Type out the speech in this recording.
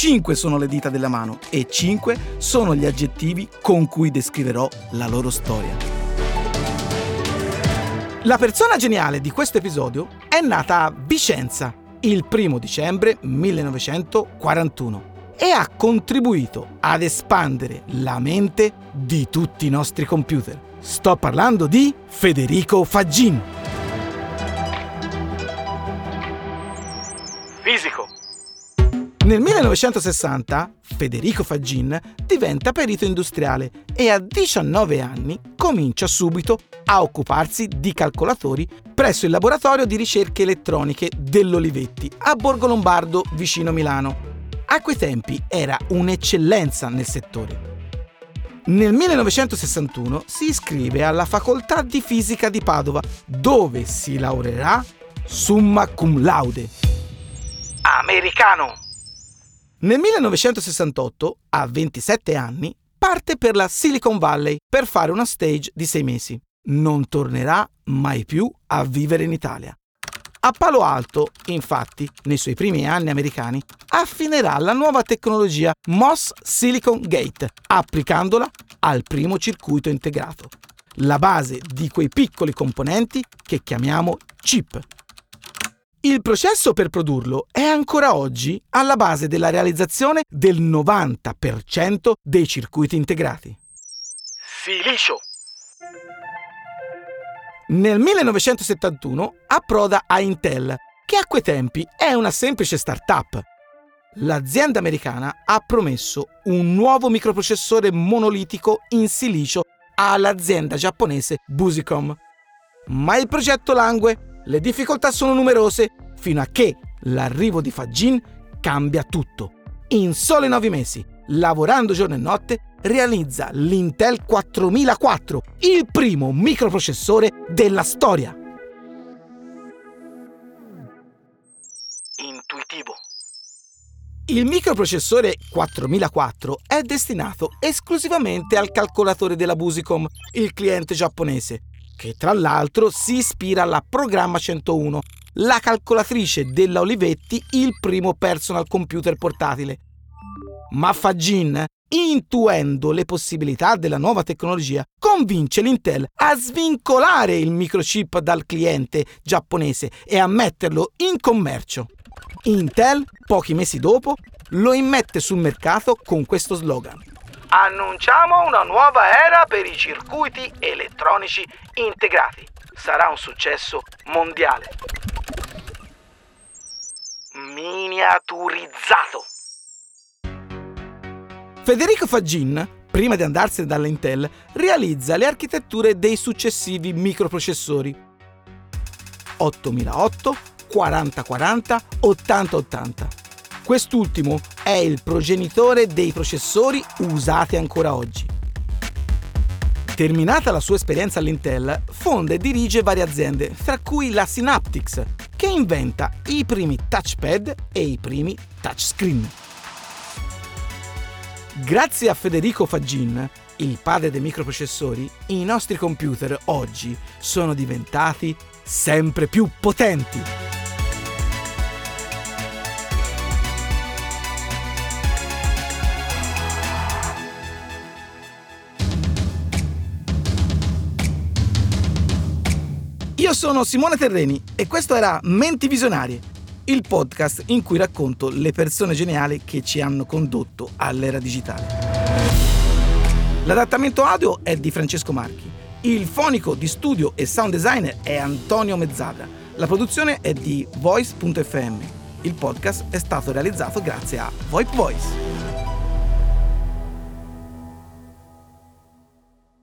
Cinque sono le dita della mano e cinque sono gli aggettivi con cui descriverò la loro storia. La persona geniale di questo episodio è nata a Vicenza il primo dicembre 1941 e ha contribuito ad espandere la mente di tutti i nostri computer. Sto parlando di Federico Faggin. Fisico. Nel 1960 Federico Faggin diventa perito industriale e a 19 anni comincia subito a occuparsi di calcolatori presso il laboratorio di ricerche elettroniche dell'Olivetti a Borgo Lombardo vicino Milano. A quei tempi era un'eccellenza nel settore. Nel 1961 si iscrive alla Facoltà di Fisica di Padova, dove si laureerà summa cum laude. Americano! Nel 1968, a 27 anni, parte per la Silicon Valley per fare una stage di sei mesi. Non tornerà mai più a vivere in Italia. A Palo Alto, infatti, nei suoi primi anni americani, affinerà la nuova tecnologia MOS Silicon Gate, applicandola al primo circuito integrato, la base di quei piccoli componenti che chiamiamo chip. Il processo per produrlo è ancora oggi alla base della realizzazione del 90% dei circuiti integrati. Silicio. Nel 1971 approda a Intel, che a quei tempi è una semplice start-up. L'azienda americana ha promesso un nuovo microprocessore monolitico in silicio all'azienda giapponese Busicom. Ma il progetto langue le difficoltà sono numerose fino a che l'arrivo di Fagin cambia tutto. In sole nove mesi, lavorando giorno e notte, realizza l'Intel 4004, il primo microprocessore della storia. Intuitivo. Il microprocessore 4004 è destinato esclusivamente al calcolatore della Busicom, il cliente giapponese, che tra l'altro si ispira alla Programma 101, la calcolatrice della Olivetti, il primo personal computer portatile. Ma Fagin, intuendo le possibilità della nuova tecnologia, convince l'Intel a svincolare il microchip dal cliente giapponese e a metterlo in commercio. Intel, pochi mesi dopo, lo immette sul mercato con questo slogan. Annunciamo una nuova era per i circuiti elettronici integrati. Sarà un successo mondiale. Miniaturizzato. Federico Faggin, prima di andarsene dall'Intel, realizza le architetture dei successivi microprocessori 8008, 4040, 8080 Quest'ultimo è il progenitore dei processori usati ancora oggi. Terminata la sua esperienza all'Intel, fonda e dirige varie aziende, tra cui la Synaptics, che inventa i primi touchpad e i primi touchscreen. Grazie a Federico Faggin, il padre dei microprocessori, i nostri computer oggi sono diventati sempre più potenti. Io sono Simone Terreni e questo era Menti Visionarie, il podcast in cui racconto le persone geniali che ci hanno condotto all'era digitale. L'adattamento audio è di Francesco Marchi, il fonico di studio e sound designer è Antonio Mezzadra, la produzione è di Voice.fm. Il podcast è stato realizzato grazie a VoIP Voice.